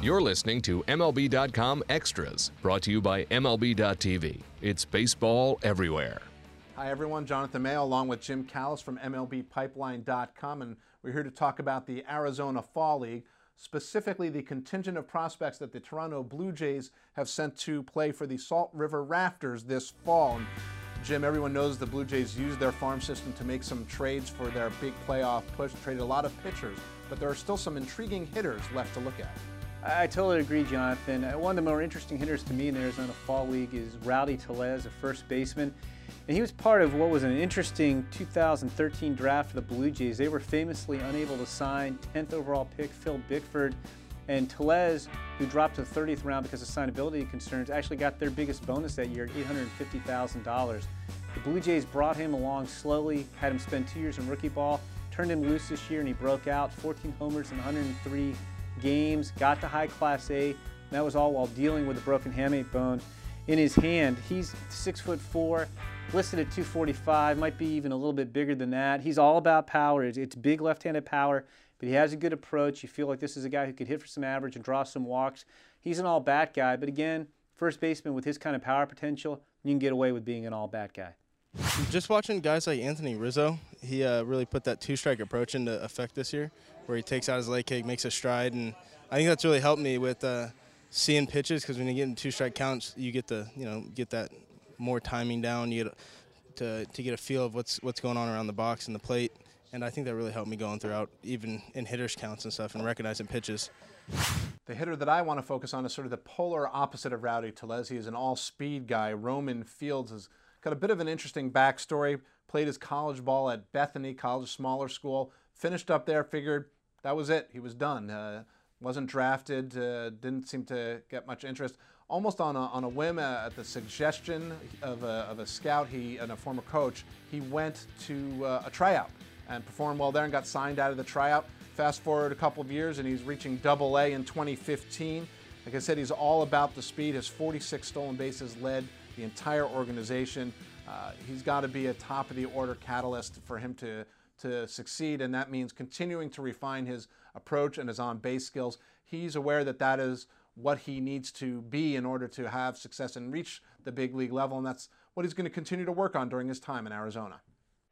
You're listening to MLB.com Extras, brought to you by MLB.tv. It's baseball everywhere. Hi, everyone. Jonathan Mayo along with Jim Callis from MLBPipeline.com, and we're here to talk about the Arizona Fall League, specifically the contingent of prospects that the Toronto Blue Jays have sent to play for the Salt River Rafters this fall. And Jim, everyone knows the Blue Jays used their farm system to make some trades for their big playoff push, traded a lot of pitchers, but there are still some intriguing hitters left to look at. I totally agree, Jonathan. Uh, one of the more interesting hitters to me in the Arizona Fall League is Rowdy Tellez, a first baseman. And he was part of what was an interesting 2013 draft for the Blue Jays. They were famously unable to sign 10th overall pick Phil Bickford. And Tellez, who dropped to the 30th round because of signability concerns, actually got their biggest bonus that year at $850,000. The Blue Jays brought him along slowly, had him spend two years in rookie ball, turned him loose this year, and he broke out 14 homers and 103 games, got to high class A. That was all while dealing with a broken hamate bone in his hand. He's six foot four, listed at 245, might be even a little bit bigger than that. He's all about power. It's, it's big left-handed power, but he has a good approach. You feel like this is a guy who could hit for some average and draw some walks. He's an all-bat guy, but again, first baseman with his kind of power potential, you can get away with being an all-bat guy. Just watching guys like Anthony Rizzo, he uh, really put that two-strike approach into effect this year, where he takes out his leg kick, makes a stride, and I think that's really helped me with uh, seeing pitches because when you get in two-strike counts, you get the you know get that more timing down, you get to to get a feel of what's what's going on around the box and the plate, and I think that really helped me going throughout, even in hitters counts and stuff, and recognizing pitches. The hitter that I want to focus on is sort of the polar opposite of Rowdy Tellez. He is an all-speed guy. Roemon Fields has got a bit of an interesting backstory. Played his college ball at Bethany College, smaller school. Finished up there. Figured that was it. He was done. Uh, wasn't drafted. Uh, didn't seem to get much interest. Almost on a, on a whim, uh, at the suggestion of a, of a, scout, he and a former coach, he went to uh, a tryout and performed well there and got signed out of the tryout. Fast forward a couple of years and he's reaching Double A in 2015. Like I said, he's all about the speed. His 46 stolen bases led the entire organization. Uh, he's got to be a top of the order catalyst for him to to succeed, and that means continuing to refine his approach and his on base skills. He's aware that that is what he needs to be in order to have success and reach the big league level, and that's what he's going to continue to work on during his time in Arizona.